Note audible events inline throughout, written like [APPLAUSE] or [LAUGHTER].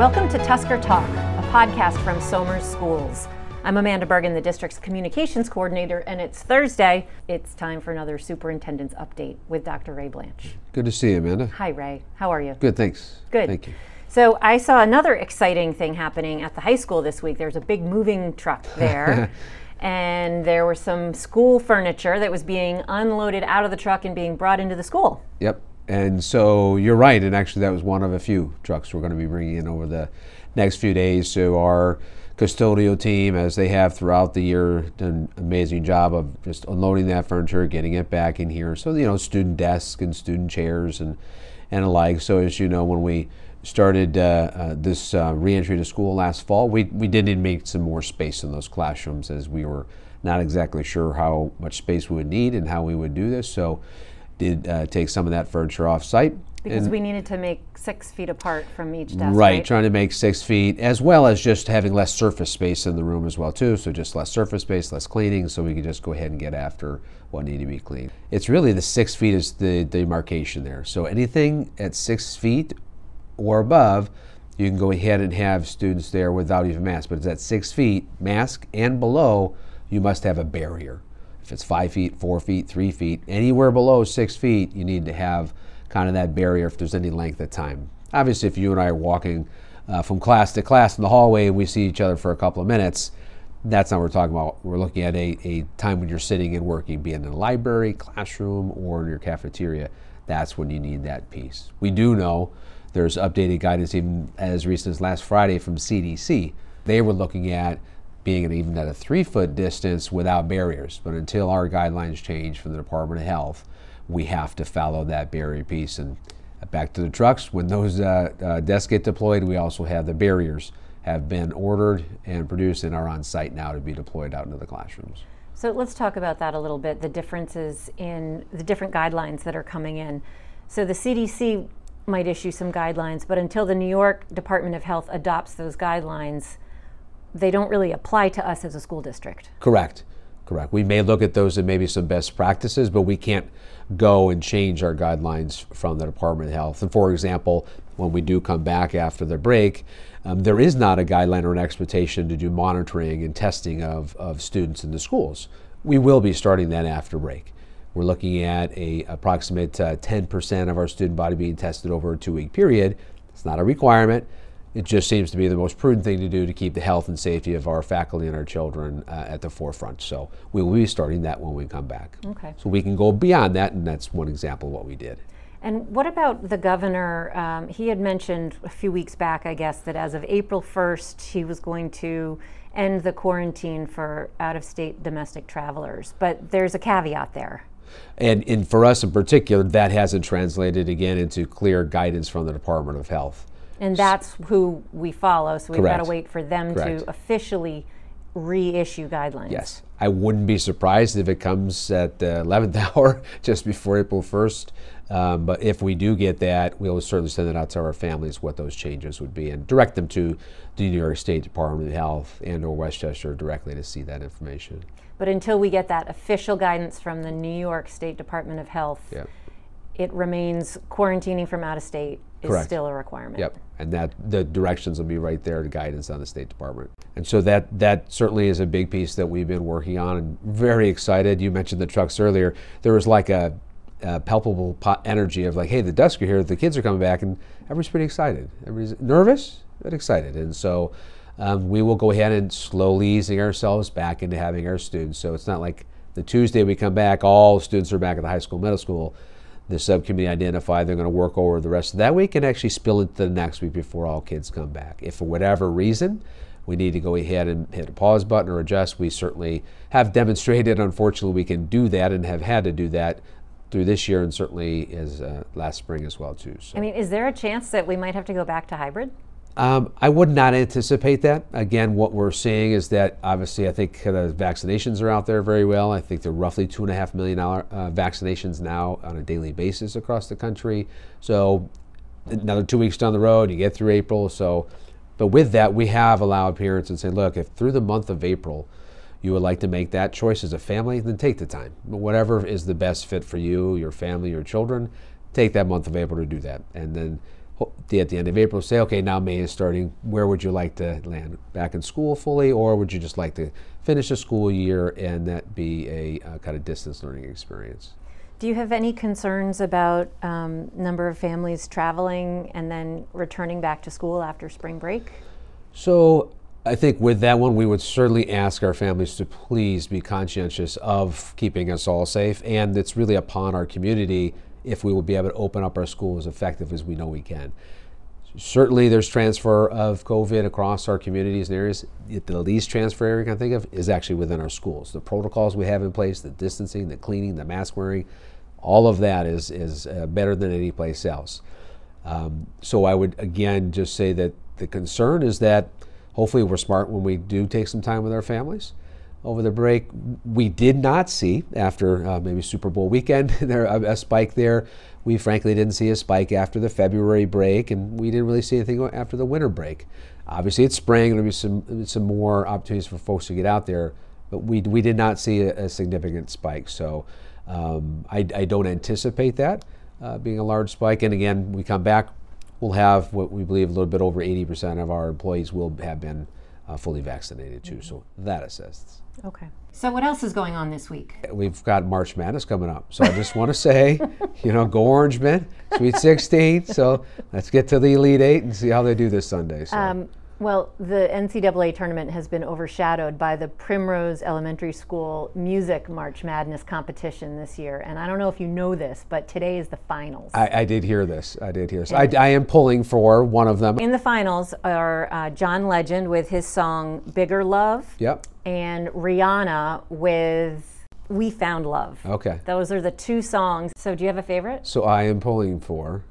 Welcome to Tusker Talk, a podcast from Somers Schools. I'm Amanda Bergen, the district's communications coordinator, and it's Thursday. It's time for another superintendent's update with Dr. Ray Blanch. Good to see you, Amanda. Hi, Ray. How are you? Good, thanks. Good. Thank you. So I saw another exciting thing happening at the high school this week. There's a big moving truck [LAUGHS] there. and there was some school furniture that was being unloaded out of the truck and being brought into the school. Yep. And so you're right, and actually that was one of a few trucks we're going to be bringing in over the next few days. So our custodial team, as they have throughout the year, done an amazing job of just unloading that furniture, getting it back in here. So you know, student desks and student chairs and and alike. So as you know, when we started uh, uh, this uh, reentry to school last fall, we we did need make some more space in those classrooms as we were not exactly sure how much space we would need and how we would do this. So did uh, take some of that furniture off site. Because And- we needed to make six feet apart from each desk. Right, trying to make six feet, as well as just having less surface space in the room as well too. So just less surface space, less cleaning, so we can just go ahead and get after what need to be cleaned. It's really the six feet is the demarcation there. So anything at six feet or above, you can go ahead and have students there without even mask. But it's at six feet, mask and below, you must have a barrier. If it's five feet, four feet, three feet, anywhere below six feet, you need to have kind of that barrier if there's any length of time. Obviously, if you and I are walking uh, from class to class in the hallway and we see each other for a couple of minutes, that's not what we're talking about. We're looking at a, a time when you're sitting and working, be it in a library, classroom, or in your cafeteria. That's when you need that piece. We do know there's updated guidance even as recent as last Friday from CDC. They were looking at being at even at a three foot distance without barriers. But until our guidelines change from the Department of Health, we have to follow that barrier piece. And back to the trucks, when those uh, uh, desks get deployed, we also have the barriers have been ordered and produced and are on site now to be deployed out into the classrooms. So let's talk about that a little bit the differences in the different guidelines that are coming in. So the CDC might issue some guidelines, but until the New York Department of Health adopts those guidelines, they don't really apply to us as a school district. Correct. Correct. We may look at those and maybe some best practices, but we can't go and change our guidelines from the Department of Health. And for example, when we do come back after the break, um, there is not a guideline or an expectation to do monitoring and testing of, of students in the schools. We will be starting that after break. We're looking at a approximate uh, 10% of our student body being tested over a two-week period. It's not a requirement. It just seems to be the most prudent thing to do to keep the health and safety of our faculty and our children uh, at the forefront. So we will be starting that when we come back. Okay. So we can go beyond that, and that's one example of what we did. And what about the governor? Um, he had mentioned a few weeks back, I guess, that as of April 1st, he was going to end the quarantine for out of state domestic travelers. But there's a caveat there. And, and for us in particular, that hasn't translated again into clear guidance from the Department of Health. And that's who we follow, so we've got to Correct. wait for them Correct. to officially reissue guidelines. Yes. I wouldn't be surprised if it comes at the 11th [LAUGHS] hour, just before April 1st. Um, but if we do get that, we'll certainly send it out to our families what those changes would be and direct them to the New York State Department of Health and or Westchester directly to see that information. But until we get that official guidance from the New York State Department of Health, Yeah. It remains quarantining from out of state is Correct. still a requirement. Yep, and that the directions will be right there, the guidance on the State Department. And so that that certainly is a big piece that we've been working on and very excited. You mentioned the trucks earlier. There was like a, a palpable energy of like, hey, the dusk are here, the kids are coming back, and everybody's pretty excited. Everybody's nervous but excited, and so. Um, we will go ahead and slowly easing ourselves back into having our students. So it's not like the Tuesday we come back, all students are back at the high school, middle school the subcommittee identify they're going to work over the rest of that week and actually spill into the next week before all kids come back. If for whatever reason we need to go ahead and hit a pause button or adjust, we certainly have demonstrated, unfortunately, we can do that and have had to do that through this year and certainly as uh, last spring as well too. So. I mean, is there a chance that we might have to go back to hybrid? Um, I would not anticipate that. Again, what we're seeing is that obviously I think the vaccinations are out there very well. I think there are roughly two and a half million dollar, uh, vaccinations now on a daily basis across the country. So another two weeks down the road, you get through April. So, but with that, we have allowed parents and say, look, if through the month of April you would like to make that choice as a family, then take the time. Whatever is the best fit for you, your family, your children, take that month of April to do that, and then at the end of April, say, okay, now May is starting. Where would you like to land? Back in school fully, or would you just like to finish the school year and that be a uh, kind of distance learning experience? Do you have any concerns about um, number of families traveling and then returning back to school after spring break? So I think with that one, we would certainly ask our families to please be conscientious of keeping us all safe, and it's really upon our community if we will be able to open up our schools as effective as we know we can. Certainly, there's transfer of COVID across our communities and areas. The least transfer area I can think of is actually within our schools. The protocols we have in place, the distancing, the cleaning, the mask wearing, all of that is is uh, better than any place else. Um, so I would again just say that the concern is that hopefully we're smart when we do take some time with our families over the break. We did not see after uh, maybe Super Bowl weekend [LAUGHS] there a, a spike there. We frankly didn't see a spike after the February break, and we didn't really see anything after the winter break. Obviously, it's spring. There'll be some some more opportunities for folks to get out there, but we we did not see a, a significant spike. So um, I, I don't anticipate that uh, being a large spike. And again, we come back, we'll have what we believe a little bit over 80% of our employees will have been uh, fully vaccinated too. So that assists. Okay. So, what else is going on this week? We've got March Madness coming up. So I just want to say, [LAUGHS] you know, go Orange Men, Sweet 16. So let's get to the Elite Eight and see how they do this Sunday. So. Um, well, the NCAA tournament has been overshadowed by the Primrose Elementary School Music March Madness competition this year. And I don't know if you know this, but today is the finals. I, I did hear this. I did hear this. I, I am pulling for one of them. In the finals are uh, John Legend with his song Bigger Love Yep. and Rihanna with We Found Love. Okay. Those are the two songs. So, do you have a favorite? So I am pulling for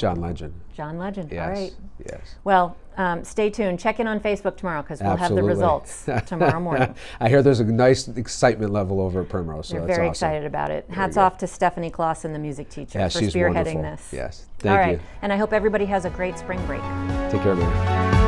John Legend. John Legend. Yes. All right. Yes. Well, um, stay tuned. Check in on Facebook tomorrow because we'll have the results [LAUGHS] tomorrow morning. I hear there's a nice excitement level over at Primrose. So We're very awesome. excited about it. Hats off to Stephanie Clausen, the music teacher, Yeah, for spearheading wonderful. this. Yes. All Thank right. you. And I hope everybody has a great spring break. Take care, man.